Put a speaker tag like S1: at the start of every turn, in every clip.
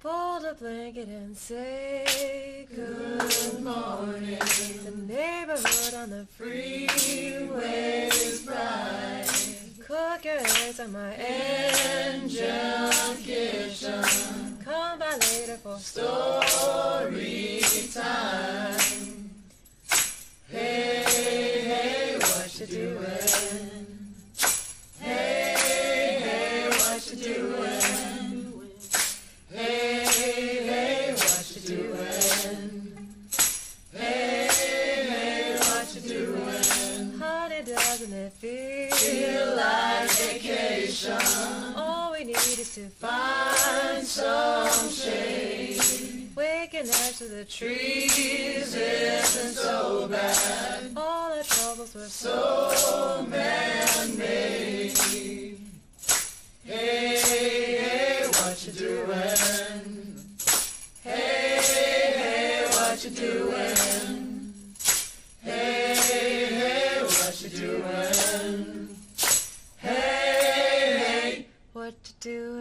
S1: Fold a blanket and say good morning. The neighborhood on the freeway is bright. Cook your eggs on my angel kitchen. Come by later for story time. To find some shade. Waking up to the trees isn't so bad. All our troubles were so man-made. Hey, hey, what you doing? Hey, hey, what you doing? Hey, hey, what you doing? Hey, hey, what you doing?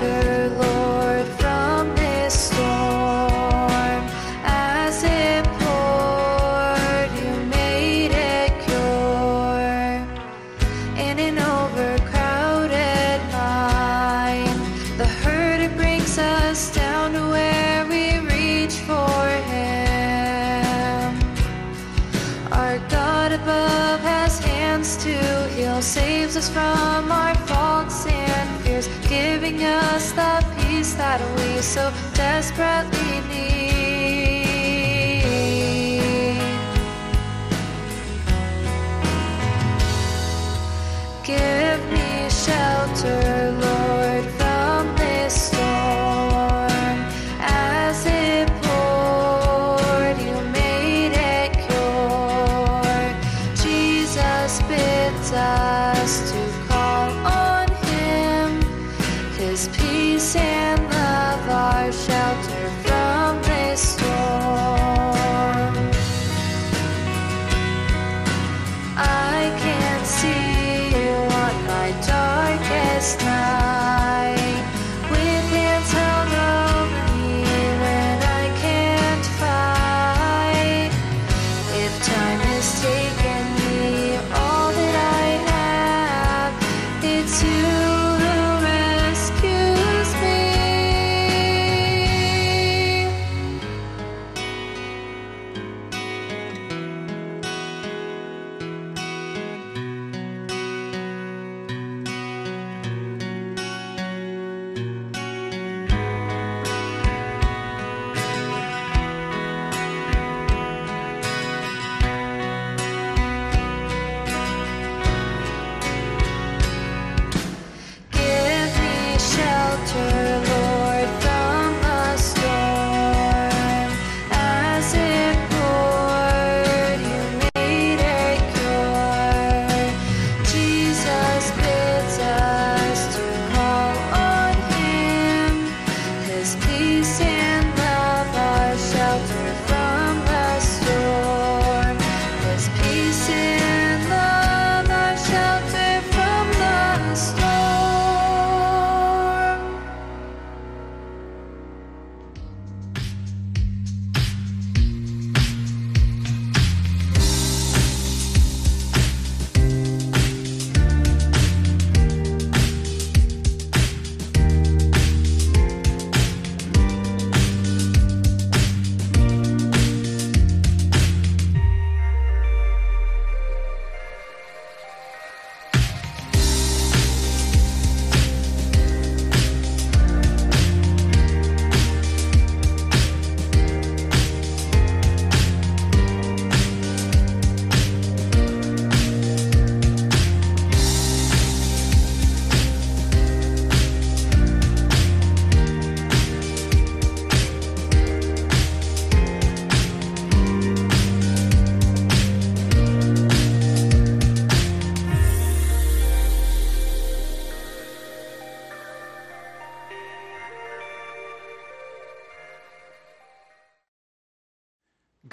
S2: Shelter, so desperately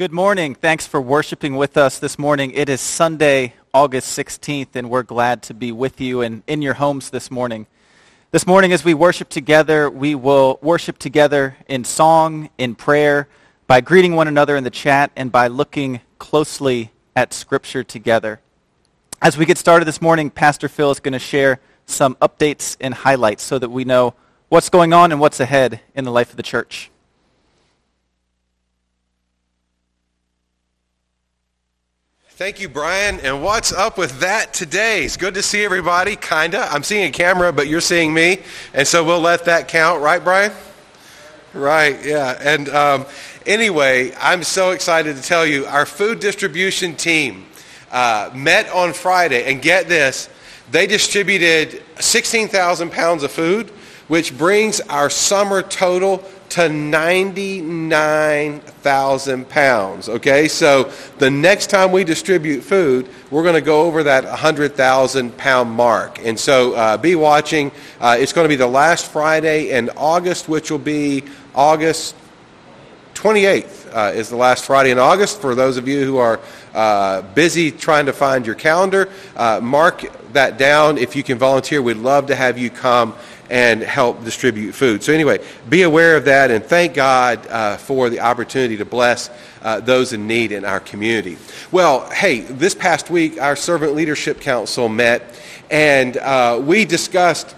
S3: Good morning. Thanks for worshiping with us this morning. It is Sunday, August 16th, and we're glad to be with you and in your homes this morning. This morning, as we worship together, we will worship together in song, in prayer, by greeting one another in the chat, and by looking closely at Scripture together. As we get started this morning, Pastor Phil is going to share some updates and highlights so that we know what's going on and what's ahead in the life of the church.
S4: Thank you, Brian. And what's up with that today? It's good to see everybody, kinda. I'm seeing a camera, but you're seeing me, and so we'll let that count, right, Brian? Right, yeah. And um, anyway, I'm so excited to tell you, our food distribution team uh, met on Friday, and get this, They distributed 16,000 pounds of food, which brings our summer total to 99,000 pounds. Okay, so the next time we distribute food, we're going to go over that 100,000 pound mark. And so uh, be watching. Uh, it's going to be the last Friday in August, which will be August 28th uh, is the last Friday in August. For those of you who are uh, busy trying to find your calendar, uh, mark that down. If you can volunteer, we'd love to have you come and help distribute food. So anyway, be aware of that and thank God uh, for the opportunity to bless uh, those in need in our community. Well, hey, this past week our Servant Leadership Council met and uh, we discussed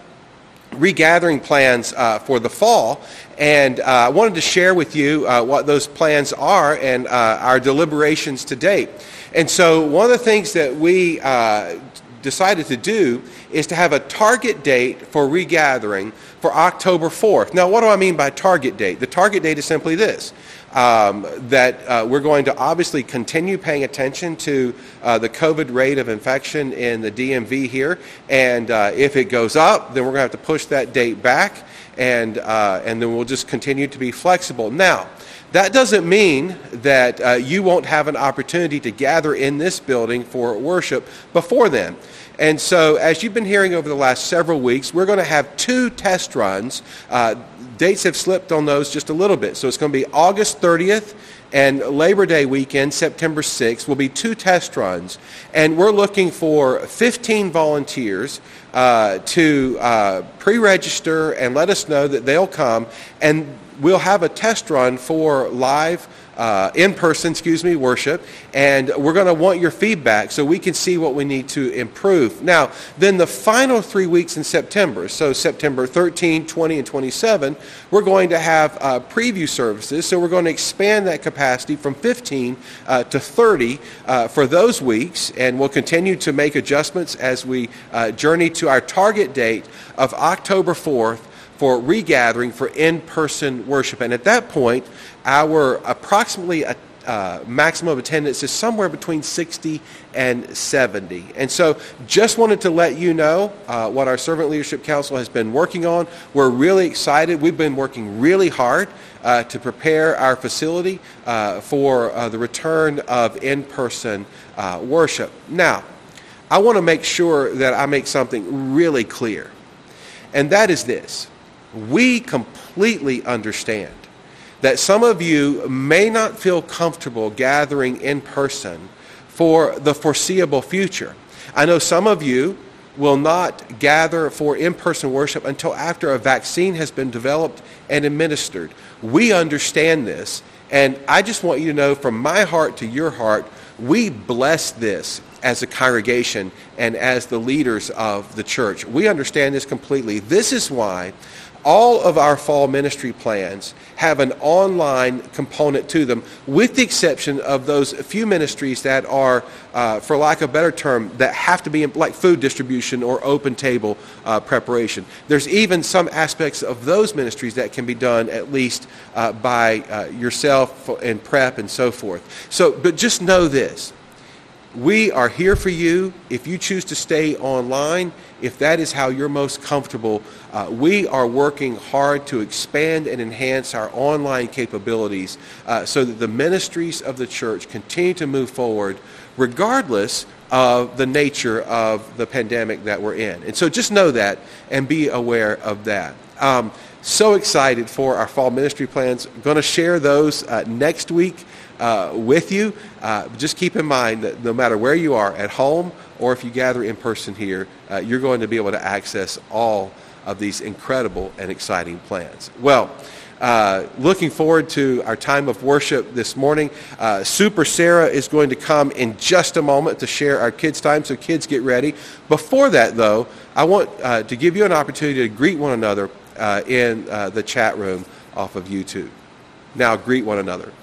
S4: regathering plans uh, for the fall. And uh, I wanted to share with you uh, what those plans are and uh, our deliberations to date. And so one of the things that we uh, decided to do is to have a target date for regathering for October 4th. Now, what do I mean by target date? The target date is simply this. Um, that uh, we're going to obviously continue paying attention to uh, the COVID rate of infection in the DMV here. And uh, if it goes up, then we're going to have to push that date back. And, uh, and then we'll just continue to be flexible. Now, that doesn't mean that uh, you won't have an opportunity to gather in this building for worship before then. And so, as you've been hearing over the last several weeks, we're going to have two test runs. Uh, dates have slipped on those just a little bit. So, it's going to be August 30th and Labor Day weekend, September 6th, will be two test runs. And we're looking for 15 volunteers uh, to uh, pre register and let us know that they'll come. And we'll have a test run for live uh, in-person, excuse me, worship, and we're going to want your feedback so we can see what we need to improve. Now, then the final three weeks in September, so September 13, 20, and 27, we're going to have uh, preview services. So we're going to expand that capacity from 15 uh, to 30 uh, for those weeks, and we'll continue to make adjustments as we uh, journey to our target date of October 4th for regathering for in-person worship. And at that point, our approximately a, uh, maximum attendance is somewhere between 60 and 70. And so just wanted to let you know uh, what our Servant Leadership Council has been working on. We're really excited. We've been working really hard uh, to prepare our facility uh, for uh, the return of in-person uh, worship. Now, I want to make sure that I make something really clear. And that is this we completely understand that some of you may not feel comfortable gathering in person for the foreseeable future. I know some of you will not gather for in-person worship until after a vaccine has been developed and administered. We understand this, and I just want you to know from my heart to your heart, we bless this as a congregation and as the leaders of the church. We understand this completely. This is why all of our fall ministry plans have an online component to them, with the exception of those few ministries that are, uh, for lack of a better term, that have to be in, like food distribution or open table uh, preparation. There's even some aspects of those ministries that can be done at least uh, by uh, yourself in prep and so forth. So, but just know this. We are here for you. If you choose to stay online, if that is how you're most comfortable, uh, we are working hard to expand and enhance our online capabilities uh, so that the ministries of the church continue to move forward regardless of the nature of the pandemic that we're in. And so just know that and be aware of that. Um, so excited for our fall ministry plans. Going to share those uh, next week uh, with you. Uh, just keep in mind that no matter where you are, at home or if you gather in person here, uh, you're going to be able to access all of these incredible and exciting plans. Well, uh, looking forward to our time of worship this morning. Uh, Super Sarah is going to come in just a moment to share our kids' time, so kids get ready. Before that, though, I want uh, to give you an opportunity to greet one another uh, in the chat room off of YouTube. Now, greet one another.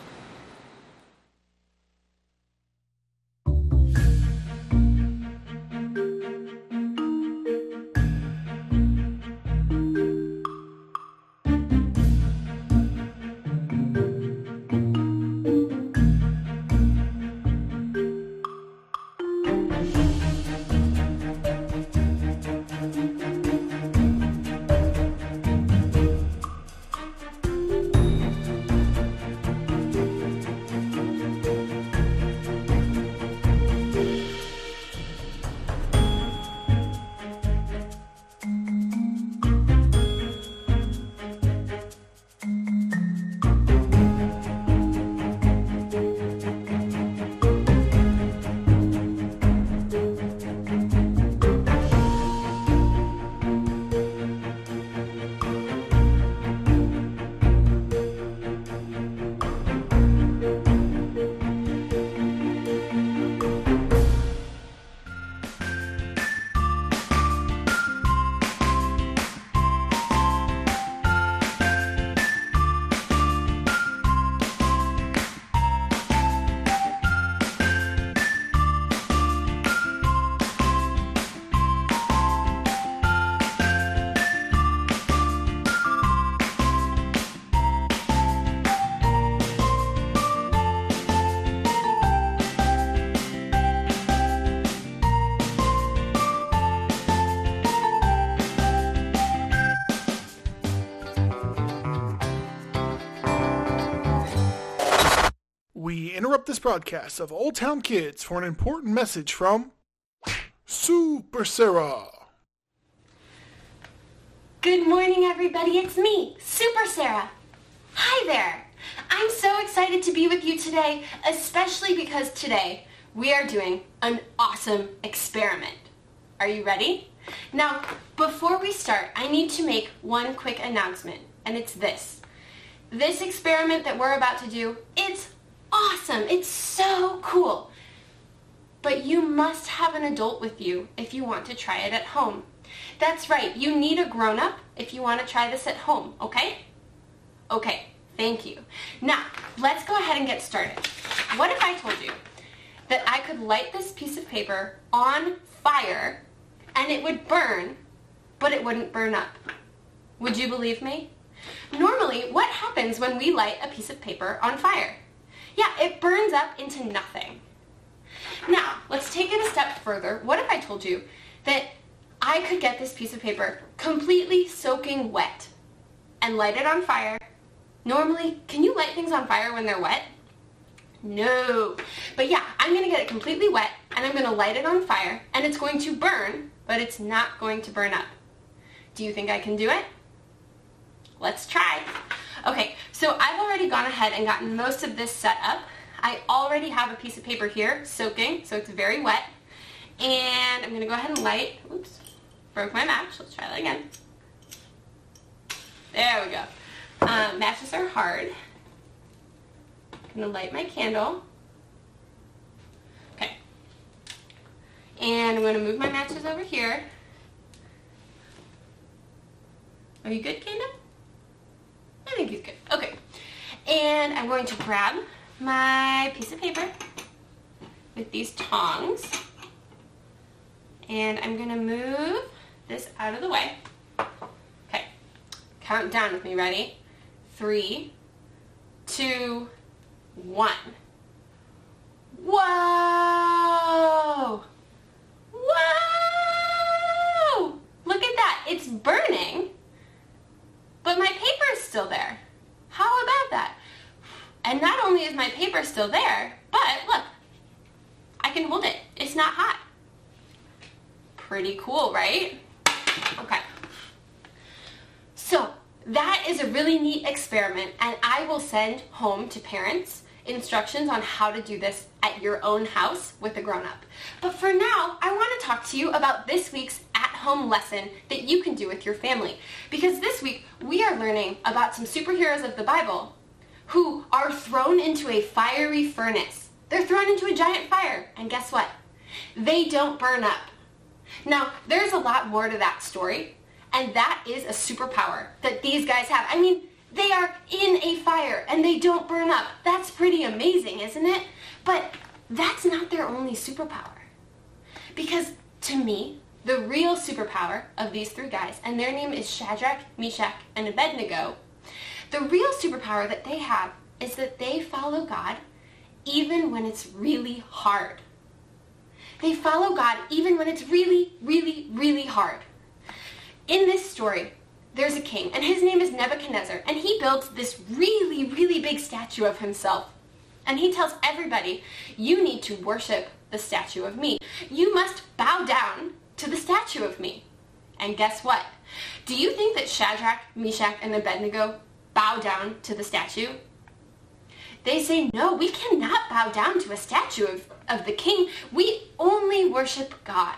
S5: This broadcast of Old Town Kids for an important message from Super Sarah.
S6: Good morning, everybody. It's me, Super Sarah. Hi there. I'm so excited to be with you today, especially because today we are doing an awesome experiment. Are you ready? Now, before we start, I need to make one quick announcement, and it's this. This experiment that we're about to do, it's awesome. It's so cool. But you must have an adult with you if you want to try it at home. That's right, you need a grown-up if you want to try this at home, okay? Okay, thank you. Now, let's go ahead and get started. What if I told you that I could light this piece of paper on fire and it would burn, but it wouldn't burn up? Would you believe me? Normally, what happens when we light a piece of paper on fire? Yeah, it burns up into nothing. Now, let's take it a step further. What if I told you that I could get this piece of paper completely soaking wet and light it on fire? Normally, can you light things on fire when they're wet? No. But yeah, I'm going to get it completely wet and I'm going to light it on fire and it's going to burn, but it's not going to burn up. Do you think I can do it? Let's try. Okay, so I've already gone ahead and gotten most of this set up. I already have a piece of paper here soaking, so it's very wet. And I'm going to go ahead and light, oops, broke my match. Let's try that again. There we go. Um, matches are hard. I'm going to light my candle. Okay. And I'm going to move my matches over here. Are you good, Kanda? Good. Okay. And I'm going to grab my piece of paper with these tongs. And I'm going to move this out of the way. Okay. Count down with me. Ready? Three, two, one. Whoa! Whoa! Look at that. It's burning, but my paper is still there. And not only is my paper still there, but look, I can hold it. It's not hot. Pretty cool, right? Okay. So that is a really neat experiment and I will send home to parents instructions on how to do this at your own house with a grown-up. But for now, I want to talk to you about this week's at-home lesson that you can do with your family. Because this week, we are learning about some superheroes of the Bible who are thrown into a fiery furnace. They're thrown into a giant fire, and guess what? They don't burn up. Now, there's a lot more to that story, and that is a superpower that these guys have. I mean, they are in a fire and they don't burn up. That's pretty amazing, isn't it? But that's not their only superpower. Because to me, the real superpower of these three guys, and their name is Shadrach, Meshach, and Abednego, the real superpower that they have is that they follow God even when it's really hard. They follow God even when it's really, really, really hard. In this story, there's a king, and his name is Nebuchadnezzar, and he builds this really, really big statue of himself. And he tells everybody, you need to worship the statue of me. You must bow down to the statue of me. And guess what? Do you think that Shadrach, Meshach, and Abednego bow down to the statue? They say, no, we cannot bow down to a statue of, of the king. We only worship God.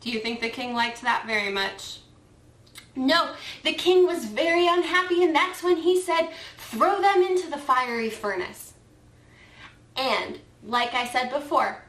S6: Do you think the king liked that very much? No, the king was very unhappy and that's when he said, throw them into the fiery furnace. And, like I said before,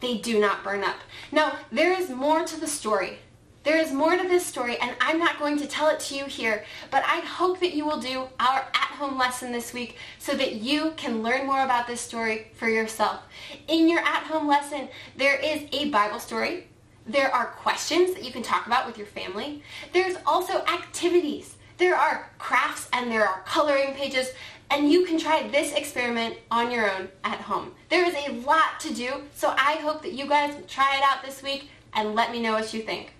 S6: they do not burn up. Now, there is more to the story. There is more to this story, and I'm not going to tell it to you here, but I hope that you will do our at-home lesson this week so that you can learn more about this story for yourself. In your at-home lesson, there is a Bible story. There are questions that you can talk about with your family. There's also activities. There are crafts and there are coloring pages, and you can try this experiment on your own at home. There is a lot to do, so I hope that you guys try it out this week and let me know what you think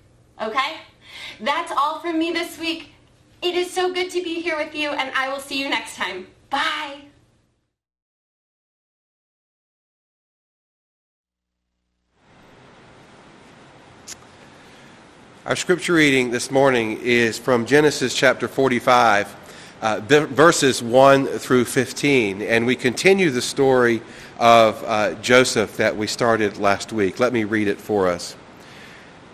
S6: okay? That's all from me this week. It is so good to be here with you, and I will see you next time. Bye.
S4: Our scripture reading this morning is from Genesis chapter 45, uh, verses 1 through 15. And we continue the story of uh, Joseph that we started last week. Let me read it for us.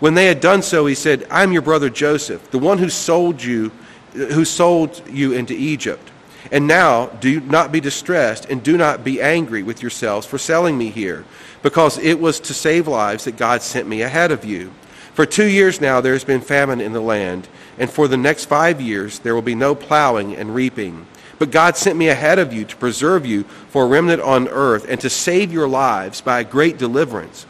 S4: When they had done so, he said, I am your brother Joseph, the one who sold you, who sold you into Egypt. And now do not be distressed and do not be angry with yourselves for selling me here because it was to save lives that God sent me ahead of you. For two years now there has been famine in the land, and for the next five years there will be no plowing and reaping. But God sent me ahead of you to preserve you for a remnant on earth and to save your lives by a great deliverance.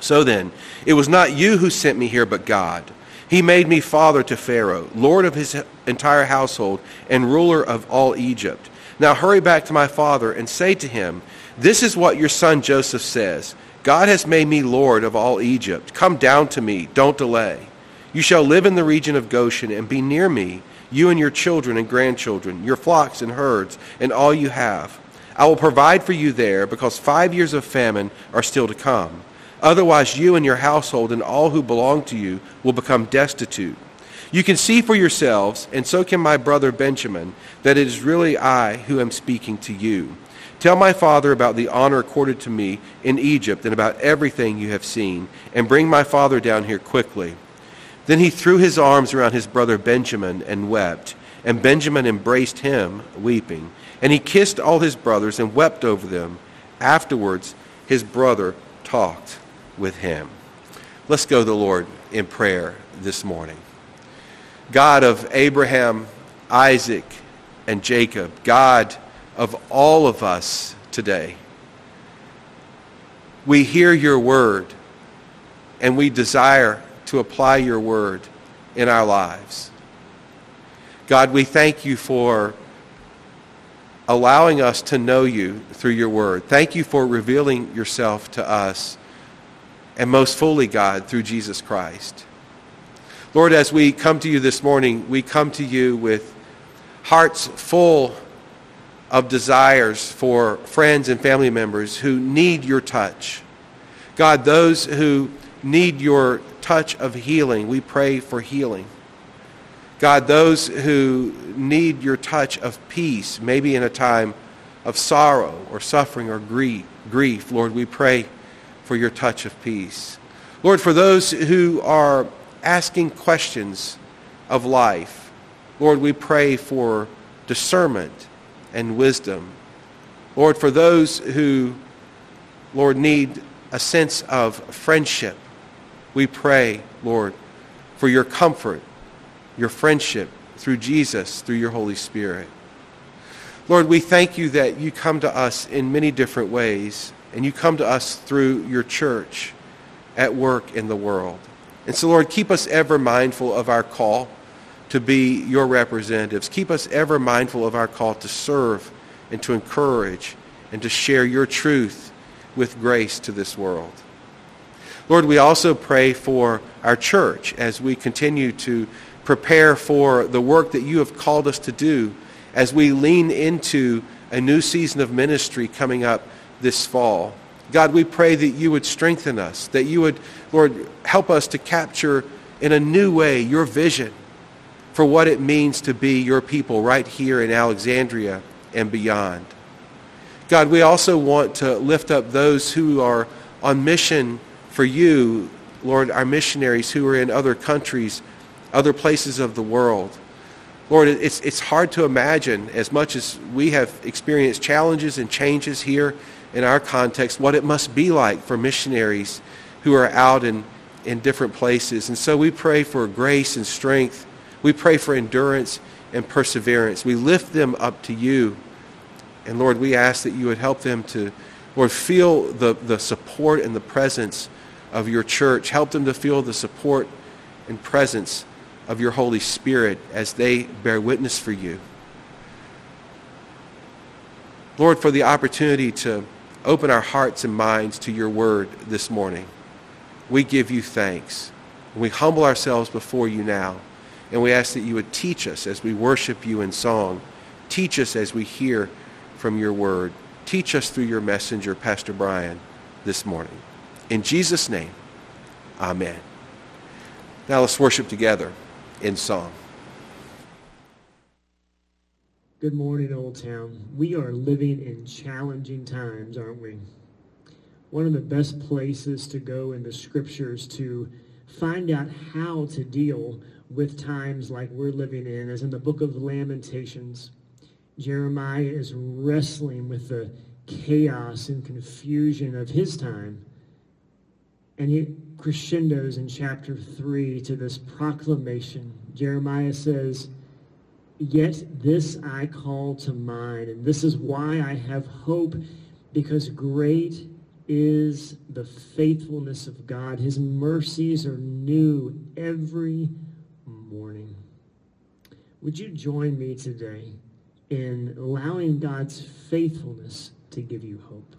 S4: So then, it was not you who sent me here, but God. He made me father to Pharaoh, lord of his entire household, and ruler of all Egypt. Now hurry back to my father and say to him, this is what your son Joseph says God has made me Lord of all Egypt. Come down to me, don't delay. You shall live in the region of Goshen and be near me, you and your children and grandchildren, your flocks and herds, and all you have. I will provide for you there because five years of famine are still to come. Otherwise, you and your household and all who belong to you will become destitute. You can see for yourselves, and so can my brother Benjamin, that it is really I who am speaking to you. Tell my father about the honor accorded to me in Egypt and about everything you have seen, and bring my father down here quickly. Then he threw his arms around his brother Benjamin and wept. And Benjamin embraced him, weeping. And he kissed all his brothers and wept over them. Afterwards, his brother talked with him. Let's go to the Lord in prayer this morning. God of Abraham, Isaac, and Jacob, God of all of us today. We hear your word and we desire to apply your word in our lives. God, we thank you for allowing us to know you through your word. Thank you for revealing yourself to us, and most fully, God, through Jesus Christ. Lord, as we come to you this morning, we come to you with hearts full of desires for friends and family members who need your touch. God, those who need your touch of healing, we pray for healing. God, those who need your touch of peace, maybe in a time of sorrow or suffering or grief, Lord, we pray for your touch of peace. Lord, for those who are asking questions of life, Lord, we pray for discernment and wisdom. Lord, for those who, Lord, need a sense of friendship, we pray, Lord, for your comfort, your friendship through Jesus, through your Holy Spirit. Lord, we thank you that you come to us in many different ways, and you come to us through your church at work in the world. And so, Lord, keep us ever mindful of our call to be your representatives. Keep us ever mindful of our call to serve and to encourage and to share your truth with grace to this world. Lord, we also pray for our church as we continue to prepare for the work that you have called us to do as we lean into a new season of ministry coming up this fall. God, we pray that you would strengthen us, that you would, Lord, help us to capture in a new way your vision for what it means to be your people right here in Alexandria and beyond. God, we also want to lift up those who are on mission for you, Lord, our missionaries who are in other countries, other places of the world. Lord, it's, it's hard to imagine, as much as we have experienced challenges and changes here in our context, what it must be like for missionaries who are out in, in different places. And so we pray for grace and strength we pray for endurance and perseverance. We lift them up to you. And Lord, we ask that you would help them to, Lord, feel the, the support and the presence of your church. Help them to feel the support and presence of your Holy Spirit as they bear witness for you. Lord, for the opportunity to open our hearts and minds to your word this morning. We give you thanks. We humble ourselves before you now. And we ask that you would teach us as we worship you in song. Teach us as we hear from your word. Teach us through your messenger, Pastor Brian, this morning. In Jesus' name, amen. Now let's worship together in song.
S2: Good morning, Old Town. We are living in challenging times, aren't we? One of the best places to go in the scriptures to find out how to deal with times like we're living in is in the book of Lamentations. Jeremiah is wrestling with the chaos and confusion of his time. And he crescendos in chapter 3 to this proclamation. Jeremiah says, Yet this I call to mind, and this is why I have hope, because great is the faithfulness of God. His mercies are new every morning. Would you join me today in allowing God's faithfulness to give you hope?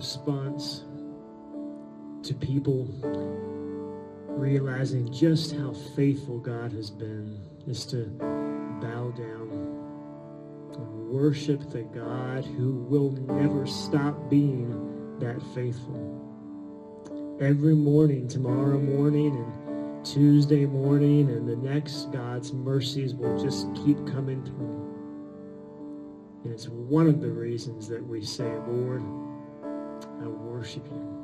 S2: Response to people realizing just how faithful God has been is to bow down and worship the God who will never stop being that faithful. Every morning, tomorrow morning, and Tuesday morning, and the next, God's mercies will just keep coming through. And it's one of the reasons that we say, Lord, I worship you.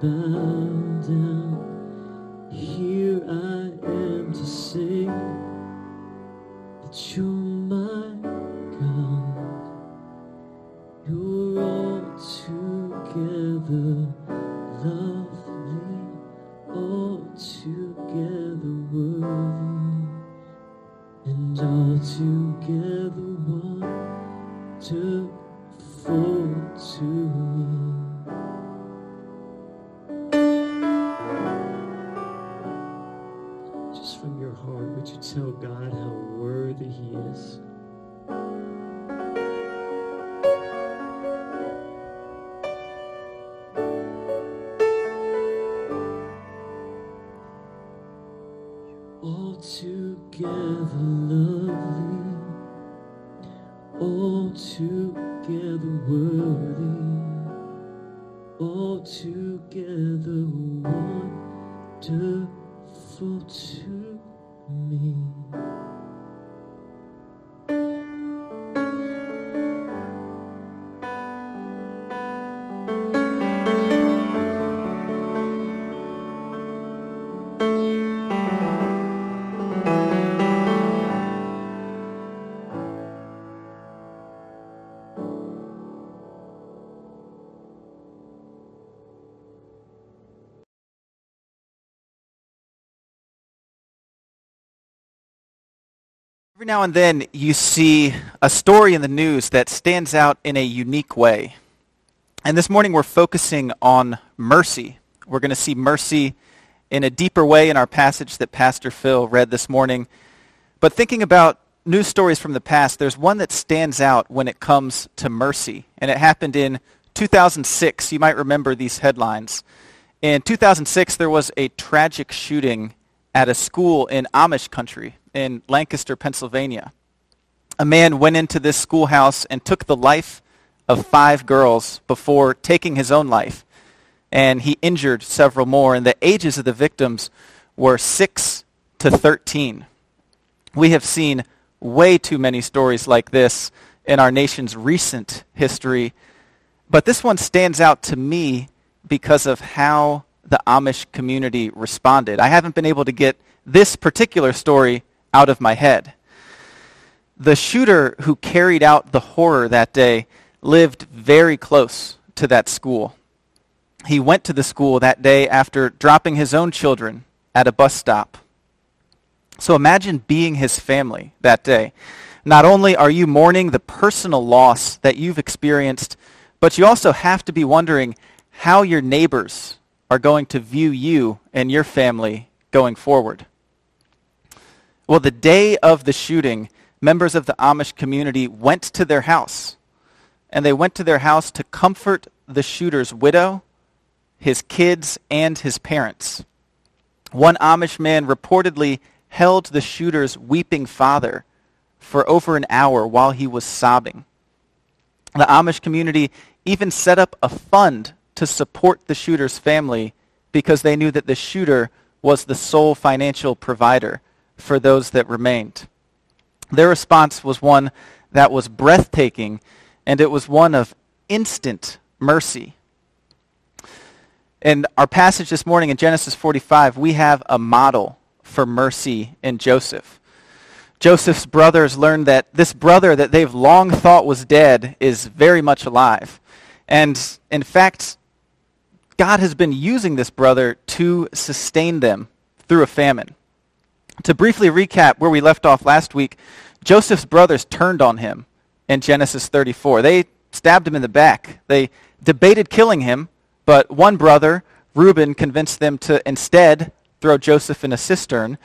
S2: Bow down. Here I am to sing that you're
S3: now and then you see a story in the news that stands out in a unique way. And this morning we're focusing on mercy. We're going to see mercy in a deeper way in our passage that Pastor Phil read this morning. But thinking about news stories from the past, there's one that stands out when it comes to mercy. And it happened in 2006. You might remember these headlines. In 2006, there was a tragic shooting at a school in Amish country in Lancaster, Pennsylvania. A man went into this schoolhouse and took the life of five girls before taking his own life. And he injured several more. And the ages of the victims were 6 to 13. We have seen way too many stories like this in our nation's recent history. But this one stands out to me because of how the Amish community responded. I haven't been able to get this particular story out of my head. The shooter who carried out the horror that day lived very close to that school. He went to the school that day after dropping his own children at a bus stop. So imagine being his family that day. Not only are you mourning the personal loss that you've experienced, but you also have to be wondering how your neighbors are going to view you and your family going forward. Well, the day of the shooting, members of the Amish community went to their house. And they went to their house to comfort the shooter's widow, his kids, and his parents. One Amish man reportedly held the shooter's weeping father for over an hour while he was sobbing. The Amish community even set up a fund to support the shooter's family because they knew that the shooter was the sole financial provider for those that remained. Their response was one that was breathtaking, and it was one of instant mercy. In our passage this morning in Genesis 45, we have a model for mercy in Joseph. Joseph's brothers learn that this brother that they've long thought was dead is very much alive. And in fact, God has been using this brother to sustain them through a famine. To briefly recap where we left off last week, Joseph's brothers turned on him in Genesis 34. They stabbed him in the back. They debated killing him, but one brother, Reuben, convinced them to instead throw Joseph in a cistern.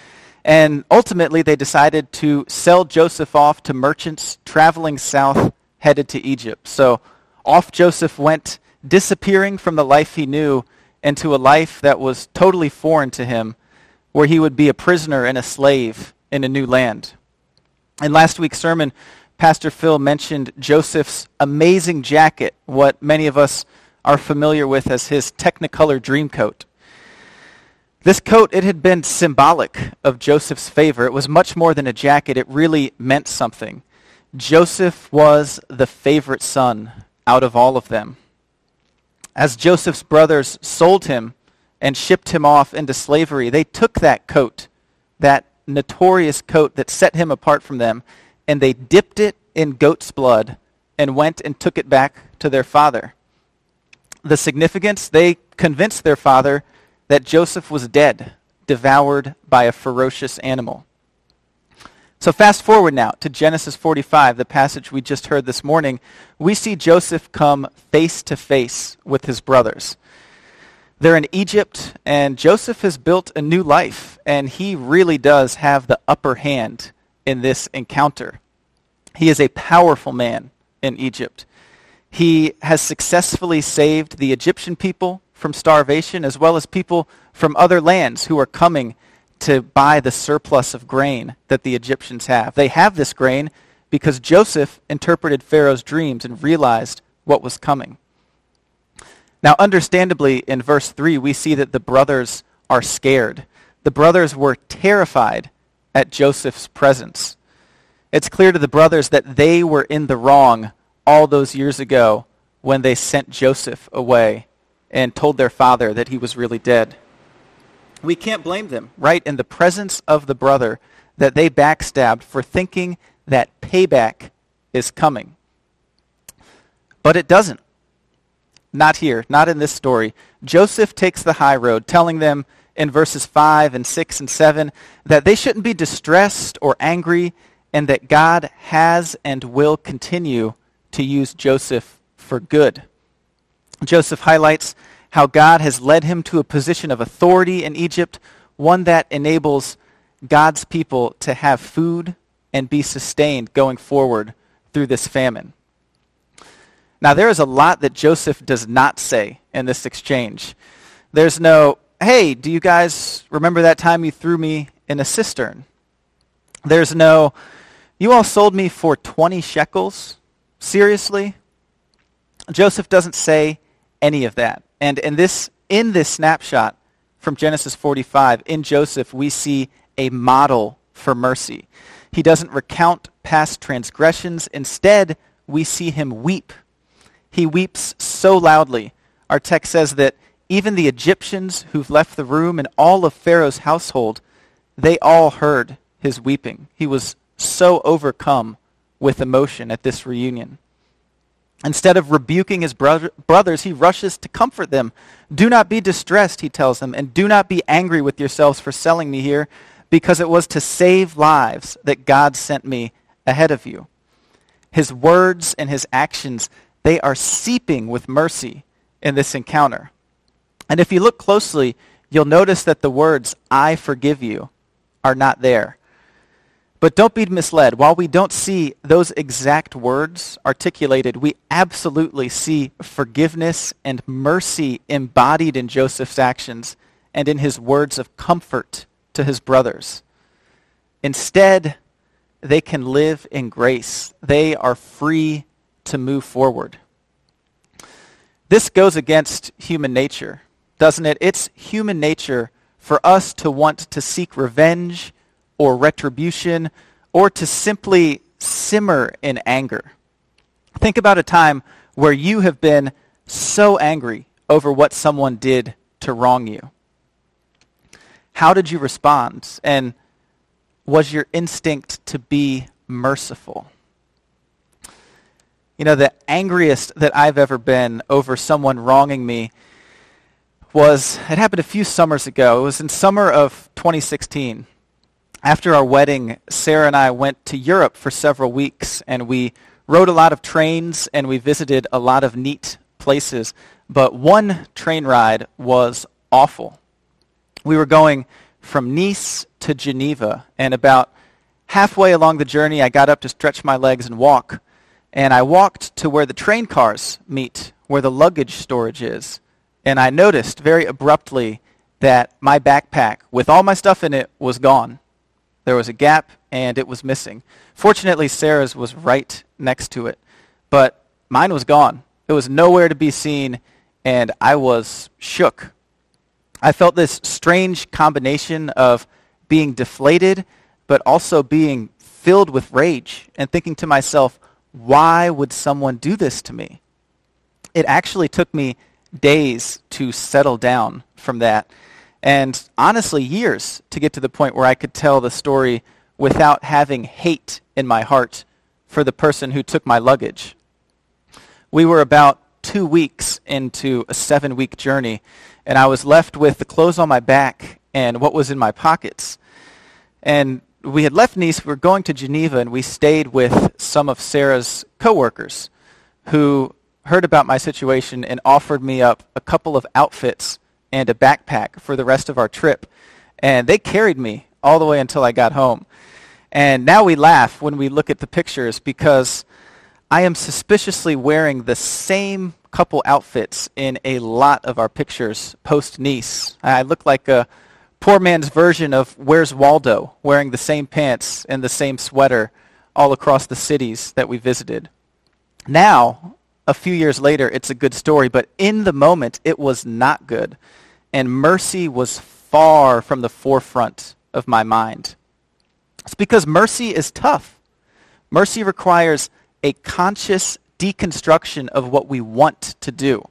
S3: And ultimately, they decided to sell Joseph off to merchants traveling south, headed to Egypt. So off Joseph went, disappearing from the life he knew into a life that was totally foreign to him, where he would be a prisoner and a slave in a new land. In last week's sermon, Pastor Phil mentioned Joseph's amazing jacket, what many of us are familiar with as his Technicolor dream coat. This coat, it had been symbolic of Joseph's favor. It was much more than a jacket. It really meant something. Joseph was the favorite son out of all of them. As Joseph's brothers sold him and shipped him off into slavery, they took that coat, that notorious coat that set him apart from them, and they dipped it in goat's blood and went and took it back to their father. The significance, they convinced their father that Joseph was dead, devoured by a ferocious animal. So fast forward now to Genesis 45, the passage we just heard this morning. We see Joseph come face to face with his brothers. They're in Egypt, and Joseph has built a new life, and he really does have the upper hand in this encounter. He is a powerful man in Egypt. He has successfully saved the Egyptian people from starvation, as well as people from other lands who are coming to buy the surplus of grain that the Egyptians have. They have this grain because Joseph interpreted Pharaoh's dreams and realized what was coming. Now, understandably, in verse 3, we see that the brothers are scared. The brothers were terrified at Joseph's presence. It's clear to the brothers that they were in the wrong all those years ago when they sent Joseph away and told their father that he was really dead. We can't blame them, right, in the presence of the brother that they backstabbed for thinking that payback is coming. But it doesn't. Not here, not in this story. Joseph takes the high road, telling them in verses 5 and 6 and 7 that they shouldn't be distressed or angry and that God has and will continue to use Joseph for good. Joseph highlights how God has led him to a position of authority in Egypt, one that enables God's people to have food and be sustained going forward through this famine. Now, there is a lot that Joseph does not say in this exchange. There's no, hey, do you guys remember that time you threw me in a cistern? There's no, you all sold me for 20 shekels? Seriously? Joseph doesn't say any of that. And in this, in this snapshot from Genesis 45, in Joseph, we see a model for mercy. He doesn't recount past transgressions. Instead, we see him weep. He weeps so loudly. Our text says that even the Egyptians who've left the room and all of Pharaoh's household, they all heard his weeping. He was so overcome with emotion at this reunion. Instead of rebuking his bro- brothers, he rushes to comfort them. Do not be distressed, he tells them, and do not be angry with yourselves for selling me here, because it was to save lives that God sent me ahead of you. His words and his actions, they are seeping with mercy in this encounter. And if you look closely, you'll notice that the words, I forgive you, are not there. But don't be misled. While we don't see those exact words articulated, we absolutely see forgiveness and mercy embodied in Joseph's actions and in his words of comfort to his brothers. Instead, they can live in grace. They are free to move forward. This goes against human nature, doesn't it? It's human nature for us to want to seek revenge or retribution or to simply simmer in anger. Think about a time where you have been so angry over what someone did to wrong you. How did you respond? And was your instinct to be merciful? You know, the angriest that I've ever been over someone wronging me was, it happened a few summers ago. It was in summer of 2016. After our wedding, Sarah and I went to Europe for several weeks, and we rode a lot of trains, and we visited a lot of neat places. But one train ride was awful. We were going from Nice to Geneva, and about halfway along the journey, I got up to stretch my legs and walk and I walked to where the train cars meet, where the luggage storage is, and I noticed very abruptly that my backpack, with all my stuff in it, was gone. There was a gap, and it was missing. Fortunately, Sarah's was right next to it, but mine was gone. It was nowhere to be seen, and I was shook. I felt this strange combination of being deflated, but also being filled with rage, and thinking to myself, why would someone do this to me? It actually took me days to settle down from that. And honestly, years to get to the point where I could tell the story without having hate in my heart for the person who took my luggage. We were about two weeks into a seven week journey, and I was left with the clothes on my back and what was in my pockets. And we had left Nice, we were going to Geneva, and we stayed with some of Sarah's coworkers who heard about my situation and offered me up a couple of outfits and a backpack for the rest of our trip. And they carried me all the way until I got home. And now we laugh when we look at the pictures because I am suspiciously wearing the same couple outfits in a lot of our pictures post Nice. I look like a poor man's version of Where's Waldo, wearing the same pants and the same sweater all across the cities that we visited. Now, a few years later, it's a good story, but in the moment, it was not good. And mercy was far from the forefront of my mind. It's because mercy is tough. Mercy requires a conscious deconstruction of what we want to do,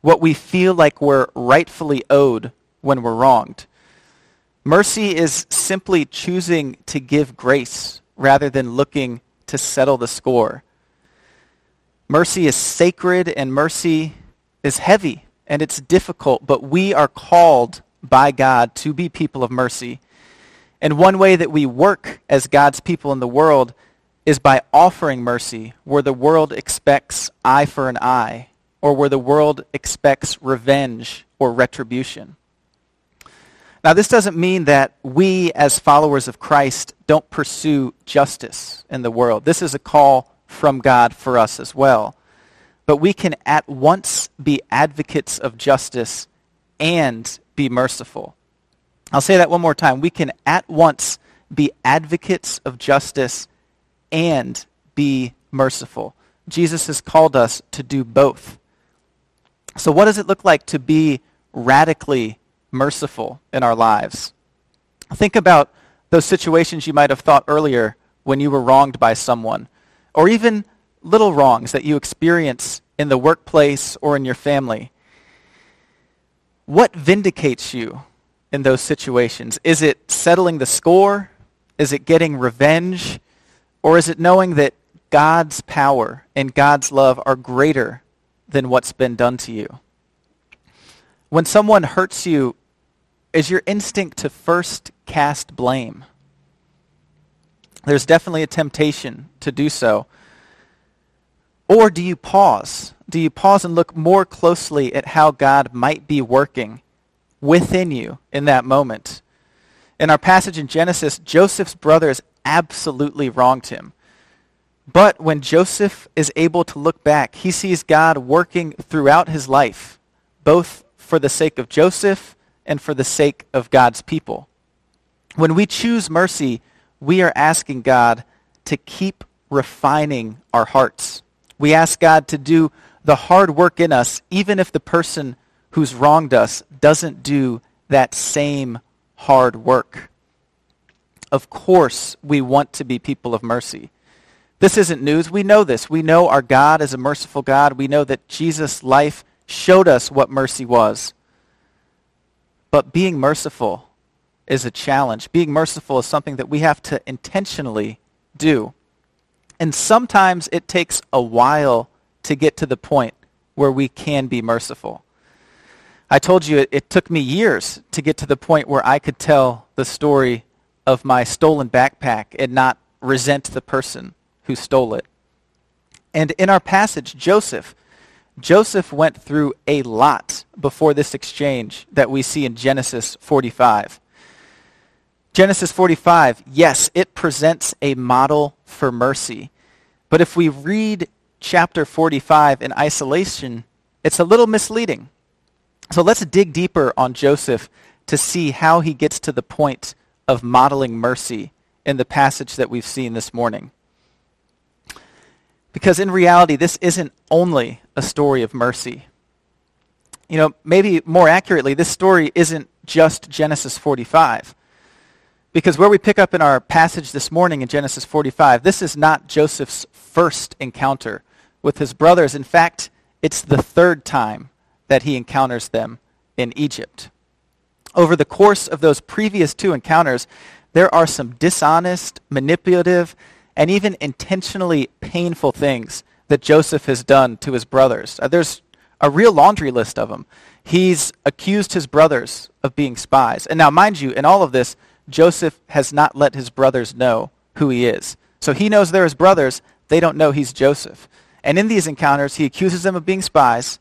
S3: what we feel like we're rightfully owed when we're wronged. Mercy is simply choosing to give grace rather than looking to settle the score. Mercy is sacred and mercy is heavy and it's difficult, but we are called by God to be people of mercy. And one way that we work as God's people in the world is by offering mercy where the world expects eye for an eye or where the world expects revenge or retribution. Now, this doesn't mean that we, as followers of Christ, don't pursue justice in the world. This is a call from God for us as well. But we can at once be advocates of justice and be merciful. I'll say that one more time. We can at once be advocates of justice and be merciful. Jesus has called us to do both. So what does it look like to be radically merciful in our lives. Think about those situations you might have thought earlier when you were wronged by someone, or even little wrongs that you experience in the workplace or in your family. What vindicates you in those situations? Is it settling the score? Is it getting revenge? Or is it knowing that God's power and God's love are greater than what's been done to you. When someone hurts you, is your instinct to first cast blame? There's definitely a temptation to do so. Or do you pause? Do you pause and look more closely at how God might be working within you in that moment? In our passage in Genesis, Joseph's brothers absolutely wronged him. But when Joseph is able to look back, he sees God working throughout his life, both for the sake of Joseph and for the sake of God's people. When we choose mercy, we are asking God to keep refining our hearts. We ask God to do the hard work in us, even if the person who's wronged us doesn't do that same hard work. Of course, we want to be people of mercy. This isn't news. We know this. We know our God is a merciful God. We know that Jesus' life showed us what mercy was. But being merciful is a challenge. Being merciful is something that we have to intentionally do. And sometimes it takes a while to get to the point where we can be merciful. I told you it, it, took me years to get to the point where I could tell the story of my stolen backpack and not resent the person who stole it. And in our passage, Joseph, Joseph went through a lot before this exchange that we see in Genesis 45. Genesis 45, yes, it presents a model for mercy. But if we read chapter 45 in isolation, it's a little misleading. So let's dig deeper on Joseph to see how he gets to the point of modeling mercy in the passage that we've seen this morning. Because in reality, this isn't only a story of mercy. You know, maybe more accurately, this story isn't just Genesis 45. Because where we pick up in our passage this morning in Genesis 45, this is not Joseph's first encounter with his brothers. In fact, it's the third time that he encounters them in Egypt. Over the course of those previous two encounters, there are some dishonest, manipulative, and even intentionally painful things that Joseph has done to his brothers. Uh, there's a real laundry list of them. He's accused his brothers of being spies. And now, mind you, in all of this, Joseph has not let his brothers know who he is. So he knows they're his brothers. They don't know he's Joseph. And in these encounters, he accuses them of being spies.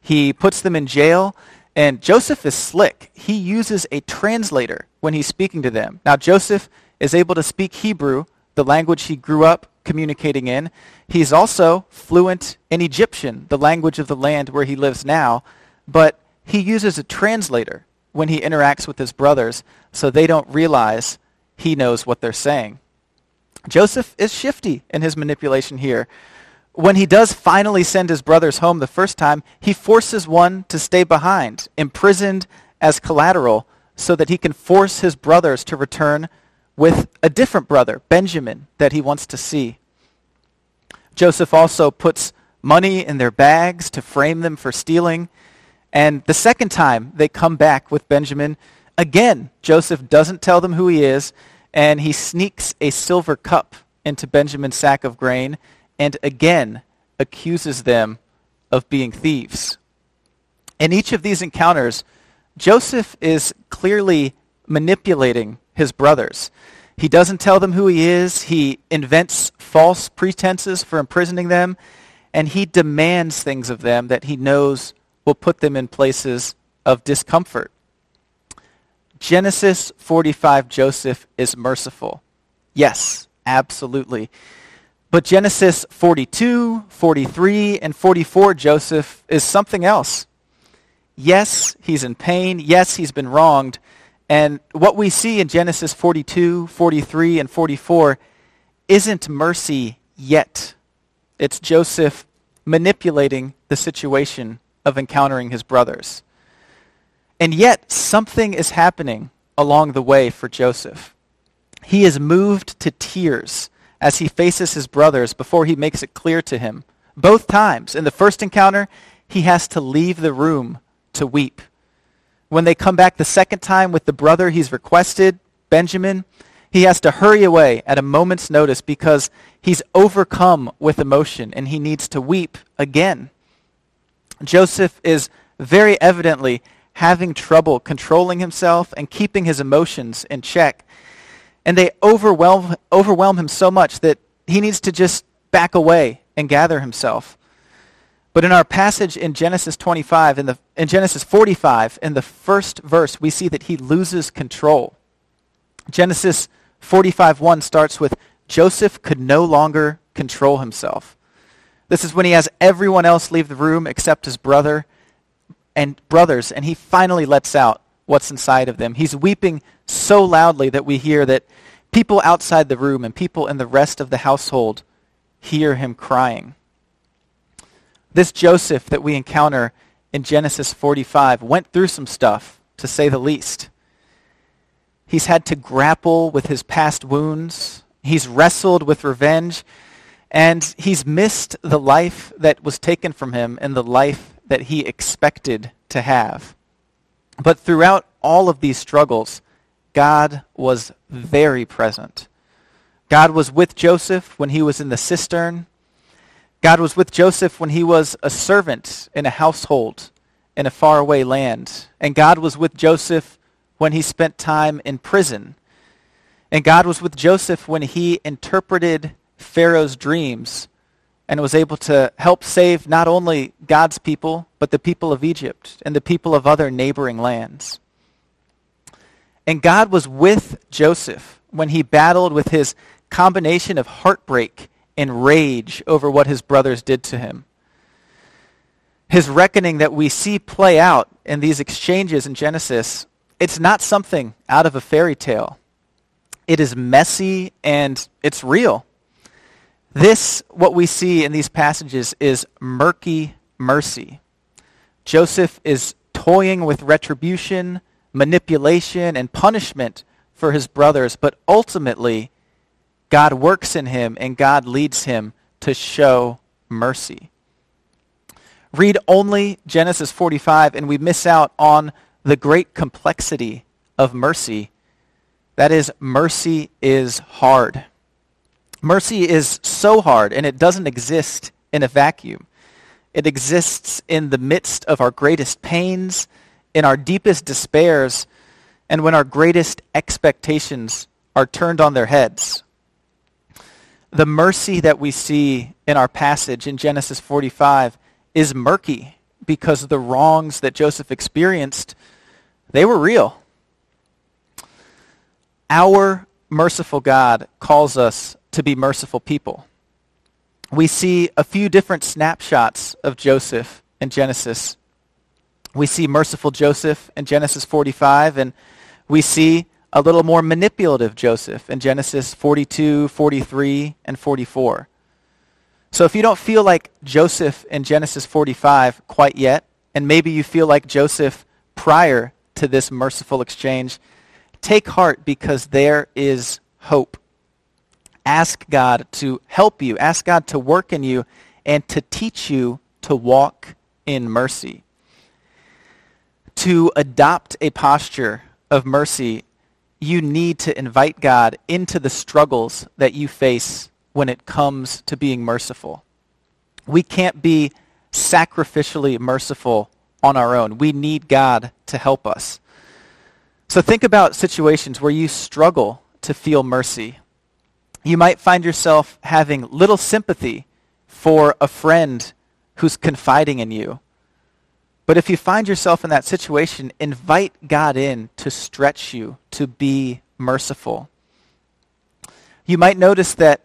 S3: He puts them in jail. And Joseph is slick. He uses a translator when he's speaking to them. Now, Joseph is able to speak Hebrew, the language he grew up communicating in. He's also fluent in Egyptian, the language of the land where he lives now. But he uses a translator when he interacts with his brothers so they don't realize he knows what they're saying. Joseph is shifty in his manipulation here. When he does finally send his brothers home the first time, he forces one to stay behind, imprisoned as collateral, so that he can force his brothers to return with a different brother, Benjamin, that he wants to see. Joseph also puts money in their bags to frame them for stealing. And the second time they come back with Benjamin, again, Joseph doesn't tell them who he is, and he sneaks a silver cup into Benjamin's sack of grain, and again accuses them of being thieves. In each of these encounters, Joseph is clearly manipulating his brothers. He doesn't tell them who he is. He invents false pretenses for imprisoning them, and he demands things of them that he knows will put them in places of discomfort. Genesis 45, Joseph is merciful. Yes, absolutely. But Genesis 42, 43, and 44, Joseph is something else. Yes, he's in pain. Yes, he's been wronged. And what we see in Genesis 42, 43, and 44 isn't mercy yet. It's Joseph manipulating the situation of encountering his brothers. And yet, something is happening along the way for Joseph. He is moved to tears as he faces his brothers before he makes it clear to him. Both times. In the first encounter, he has to leave the room to weep. When they come back the second time with the brother he's requested, Benjamin, He has to hurry away at a moment's notice because he's overcome with emotion and he needs to weep again. Joseph is very evidently having trouble controlling himself and keeping his emotions in check. And they overwhelm, overwhelm him so much that he needs to just back away and gather himself. But in our passage in Genesis 25, in, the, in Genesis 45, in the first verse, we see that he loses control. Genesis 45.1 starts with, Joseph could no longer control himself. This is when he has everyone else leave the room except his brother and brothers, and he finally lets out what's inside of them. He's weeping so loudly that we hear that people outside the room and people in the rest of the household hear him crying. This Joseph that we encounter in Genesis 45 went through some stuff, to say the least. He's had to grapple with his past wounds. He's wrestled with revenge. And he's missed the life that was taken from him and the life that he expected to have. But throughout all of these struggles, God was very present. God was with Joseph when he was in the cistern. God was with Joseph when he was a servant in a household in a faraway land. And God was with Joseph when he spent time in prison. And God was with Joseph when he interpreted Pharaoh's dreams and was able to help save not only God's people, but the people of Egypt and the people of other neighboring lands. And God was with Joseph when he battled with his combination of heartbreak and rage over what his brothers did to him. His reckoning that we see play out in these exchanges in Genesis, it's not something out of a fairy tale. It is messy and it's real. This, what we see in these passages, is murky mercy. Joseph is toying with retribution, manipulation, and punishment for his brothers, but ultimately, God works in him and God leads him to show mercy. Read only Genesis 45 and we miss out on the great complexity of mercy. That is, mercy is hard. Mercy is so hard and it doesn't exist in a vacuum. It exists in the midst of our greatest pains, in our deepest despairs, and when our greatest expectations are turned on their heads the mercy that we see in our passage in Genesis 45 is murky because the wrongs that Joseph experienced, they were real. Our merciful God calls us to be merciful people. We see a few different snapshots of Joseph in Genesis. We see merciful Joseph in Genesis 45, and we see a little more manipulative Joseph in Genesis 42, 43, and 44. So if you don't feel like Joseph in Genesis 45 quite yet, and maybe you feel like Joseph prior to this merciful exchange, take heart because there is hope. Ask God to help you. Ask God to work in you and to teach you to walk in mercy. To adopt a posture of mercy you need to invite God into the struggles that you face when it comes to being merciful. We can't be sacrificially merciful on our own. We need God to help us. So think about situations where you struggle to feel mercy. You might find yourself having little sympathy for a friend who's confiding in you but if you find yourself in that situation, invite God in to stretch you to be merciful. You might notice that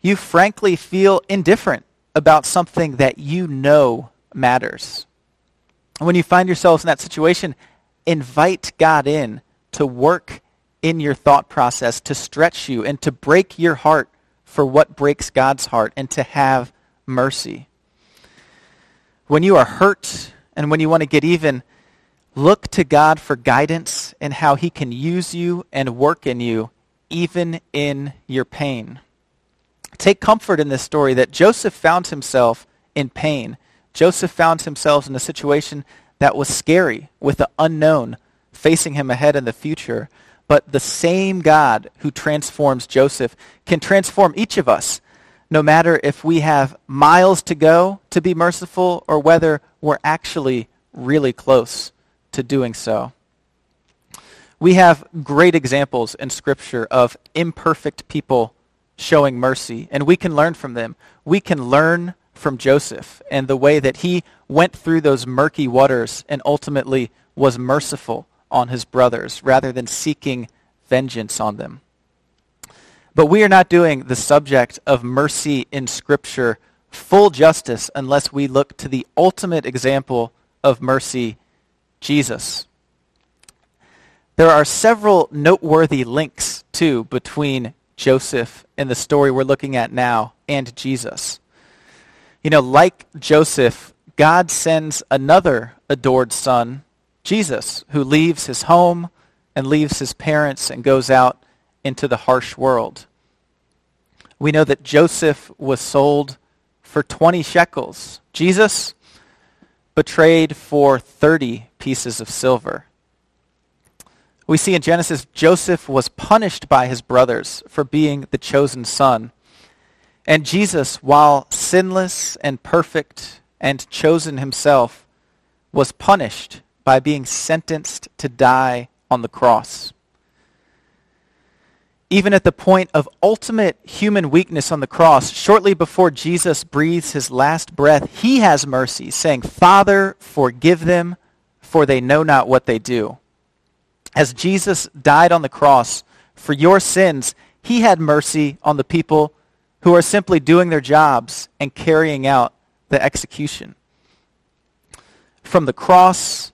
S3: you frankly feel indifferent about something that you know matters. When you find yourselves in that situation, invite God in to work in your thought process, to stretch you, and to break your heart for what breaks God's heart, and to have mercy. When you are hurt and when you want to get even, look to God for guidance in how he can use you and work in you even in your pain. Take comfort in this story that Joseph found himself in pain. Joseph found himself in a situation that was scary with the unknown facing him ahead in the future. but the same God who transforms Joseph can transform each of us, no matter if we have miles to go to be merciful or whether we're actually really close to doing so. We have great examples in Scripture of imperfect people showing mercy, and we can learn from them. We can learn from Joseph and the way that he went through those murky waters and ultimately was merciful on his brothers rather than seeking vengeance on them. But we are not doing the subject of mercy in Scripture full justice unless we look to the ultimate example of mercy, Jesus. There are several noteworthy links, too, between Joseph and the story we're looking at now and Jesus. You know, like Joseph, God sends another adored son, Jesus, who leaves his home and leaves his parents and goes out into the harsh world. We know that Joseph was sold for 20 shekels. Jesus betrayed for 30 pieces of silver. We see in Genesis, Joseph was punished by his brothers for being the chosen son. And Jesus, while sinless and perfect and chosen himself, was punished by being sentenced to die on the cross. Even at the point of ultimate human weakness on the cross, shortly before Jesus breathes his last breath, he has mercy, saying, Father, forgive them, for they know not what they do. As Jesus died on the cross for your sins, he had mercy on the people who are simply doing their jobs and carrying out the execution. From the cross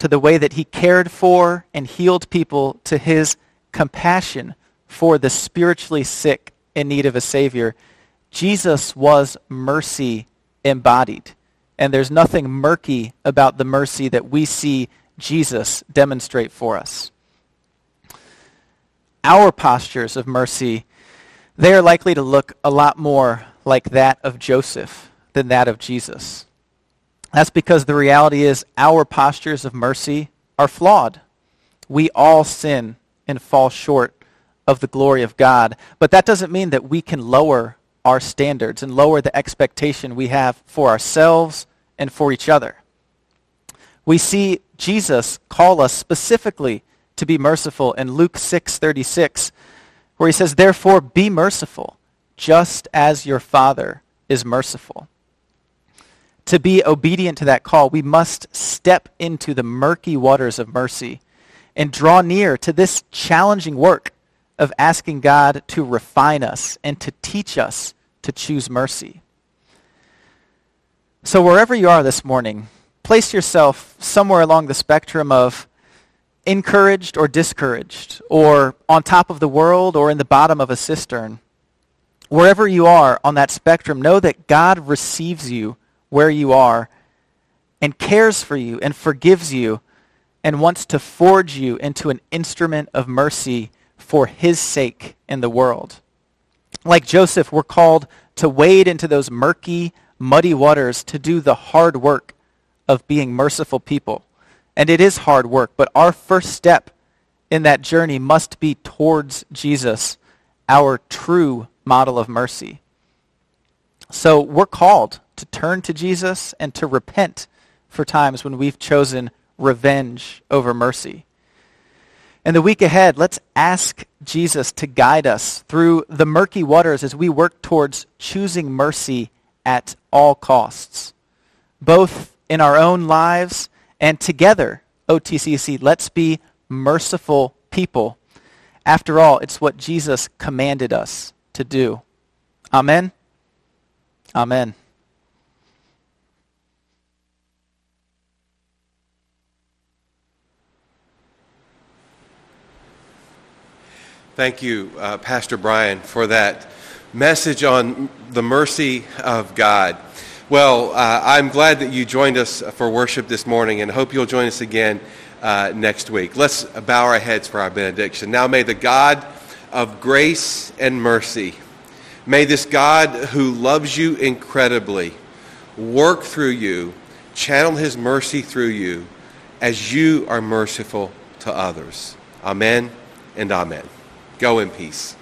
S3: to the way that he cared for and healed people to his compassion for the spiritually sick in need of a Savior, Jesus was mercy embodied. And there's nothing murky about the mercy that we see Jesus demonstrate for us. Our postures of mercy, they are likely to look a lot more like that of Joseph than that of Jesus. That's because the reality is our postures of mercy are flawed. We all sin and fall short of the glory of God. But that doesn't mean that we can lower our standards and lower the expectation we have for ourselves and for each other. We see Jesus call us specifically to be merciful in Luke 6:36 where he says therefore be merciful just as your father is merciful. To be obedient to that call, we must step into the murky waters of mercy and draw near to this challenging work of asking God to refine us and to teach us to choose mercy. So wherever you are this morning, place yourself somewhere along the spectrum of encouraged or discouraged, or on top of the world or in the bottom of a cistern. Wherever you are on that spectrum, know that God receives you where you are and cares for you and forgives you and wants to forge you into an instrument of mercy for his sake in the world. Like Joseph, we're called to wade into those murky, muddy waters to do the hard work of being merciful people. And it is hard work, but our first step in that journey must be towards Jesus, our true model of mercy. So we're called to turn to Jesus and to repent for times when we've chosen revenge over mercy. In the week ahead, let's ask Jesus to guide us through the murky waters as we work towards choosing mercy at all costs, both in our own lives and together, OTCC, let's be merciful people. After all, it's what Jesus commanded us to do. Amen? Amen.
S4: Thank you, uh, Pastor Brian, for that message on the mercy of God. Well, uh, I'm glad that you joined us for worship this morning and hope you'll join us again uh, next week. Let's bow our heads for our benediction. Now may the God of grace and mercy, may this God who loves you incredibly work through you, channel his mercy through you as you are merciful to others. Amen and amen. Go in peace.